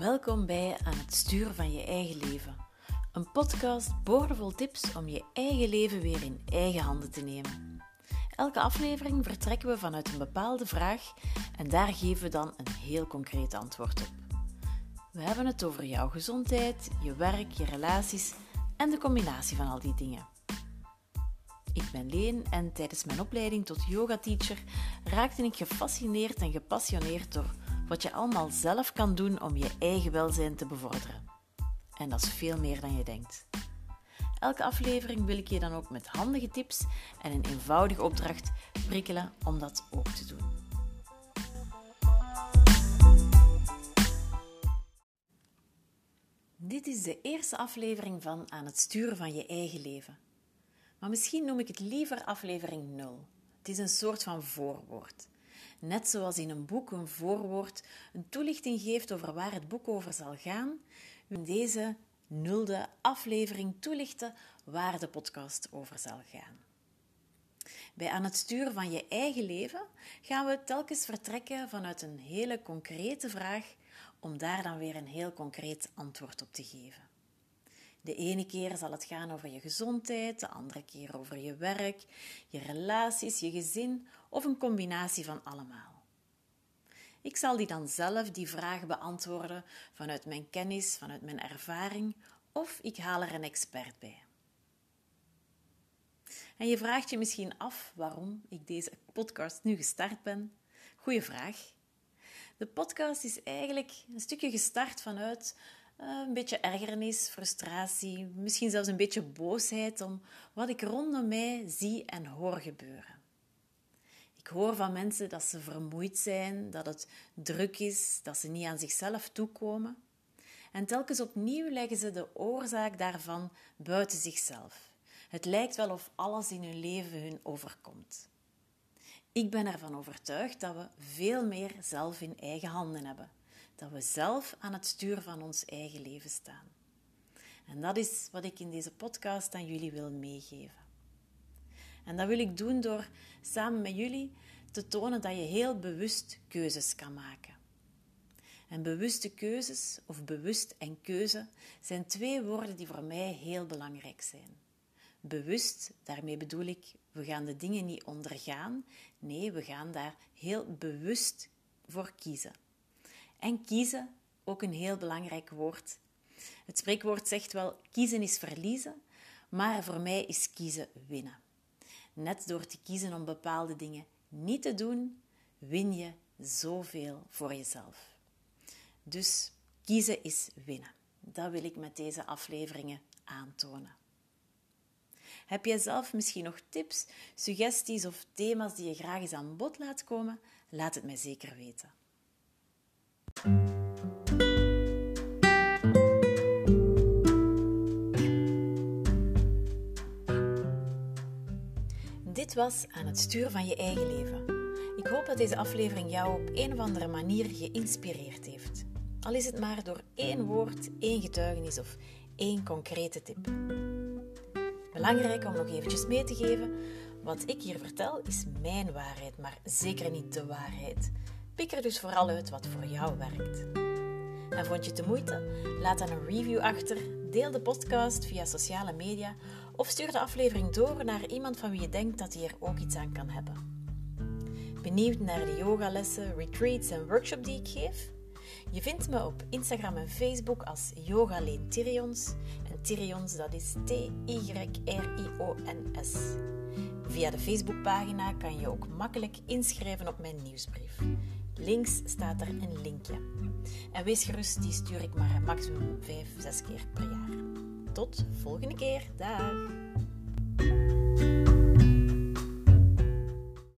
Welkom bij Aan het sturen van je eigen leven. Een podcast boordevol tips om je eigen leven weer in eigen handen te nemen. Elke aflevering vertrekken we vanuit een bepaalde vraag en daar geven we dan een heel concreet antwoord op. We hebben het over jouw gezondheid, je werk, je relaties en de combinatie van al die dingen. Ik ben Leen en tijdens mijn opleiding tot yoga-teacher raakte ik gefascineerd en gepassioneerd door wat je allemaal zelf kan doen om je eigen welzijn te bevorderen. En dat is veel meer dan je denkt. Elke aflevering wil ik je dan ook met handige tips en een eenvoudige opdracht prikkelen om dat ook te doen. Dit is de eerste aflevering van Aan het sturen van je eigen leven. Maar misschien noem ik het liever aflevering 0. Het is een soort van voorwoord. Net zoals in een boek een voorwoord een toelichting geeft over waar het boek over zal gaan, in deze nulde aflevering toelichten waar de podcast over zal gaan. Bij aan het sturen van je eigen leven gaan we telkens vertrekken vanuit een hele concrete vraag om daar dan weer een heel concreet antwoord op te geven. De ene keer zal het gaan over je gezondheid, de andere keer over je werk, je relaties, je gezin of een combinatie van allemaal. Ik zal die dan zelf die vragen beantwoorden vanuit mijn kennis, vanuit mijn ervaring of ik haal er een expert bij. En je vraagt je misschien af waarom ik deze podcast nu gestart ben. Goeie vraag. De podcast is eigenlijk een stukje gestart vanuit een beetje ergernis, frustratie, misschien zelfs een beetje boosheid om wat ik rondom mij zie en hoor gebeuren. Ik hoor van mensen dat ze vermoeid zijn, dat het druk is, dat ze niet aan zichzelf toekomen. En telkens opnieuw leggen ze de oorzaak daarvan buiten zichzelf. Het lijkt wel of alles in hun leven hun overkomt. Ik ben ervan overtuigd dat we veel meer zelf in eigen handen hebben dat we zelf aan het stuur van ons eigen leven staan. En dat is wat ik in deze podcast aan jullie wil meegeven. En dat wil ik doen door samen met jullie te tonen dat je heel bewust keuzes kan maken. En bewuste keuzes, of bewust en keuze, zijn twee woorden die voor mij heel belangrijk zijn. Bewust, daarmee bedoel ik, we gaan de dingen niet ondergaan. Nee, we gaan daar heel bewust voor kiezen. En kiezen, ook een heel belangrijk woord. Het spreekwoord zegt wel: kiezen is verliezen, maar voor mij is kiezen winnen. Net door te kiezen om bepaalde dingen niet te doen, win je zoveel voor jezelf. Dus kiezen is winnen. Dat wil ik met deze afleveringen aantonen. Heb jij zelf misschien nog tips, suggesties of thema's die je graag eens aan bod laat komen? Laat het mij zeker weten. Dit was aan het sturen van je eigen leven. Ik hoop dat deze aflevering jou op een of andere manier geïnspireerd heeft. Al is het maar door één woord, één getuigenis of één concrete tip. Belangrijk om nog eventjes mee te geven: wat ik hier vertel is mijn waarheid, maar zeker niet de waarheid. Pik er dus vooral uit wat voor jou werkt. En vond je het de moeite? Laat dan een review achter, deel de podcast via sociale media of stuur de aflevering door naar iemand van wie je denkt dat hij er ook iets aan kan hebben. Benieuwd naar de yogalessen, retreats en workshops die ik geef? Je vindt me op Instagram en Facebook als Yoga Leen Tyrions. En Tyrions, dat is T-Y-R-I-O-N-S. Via de Facebookpagina kan je ook makkelijk inschrijven op mijn nieuwsbrief. Links staat er een linkje. En wees gerust, die stuur ik maar maximum 5, 6 keer per jaar. Tot volgende keer. Dag!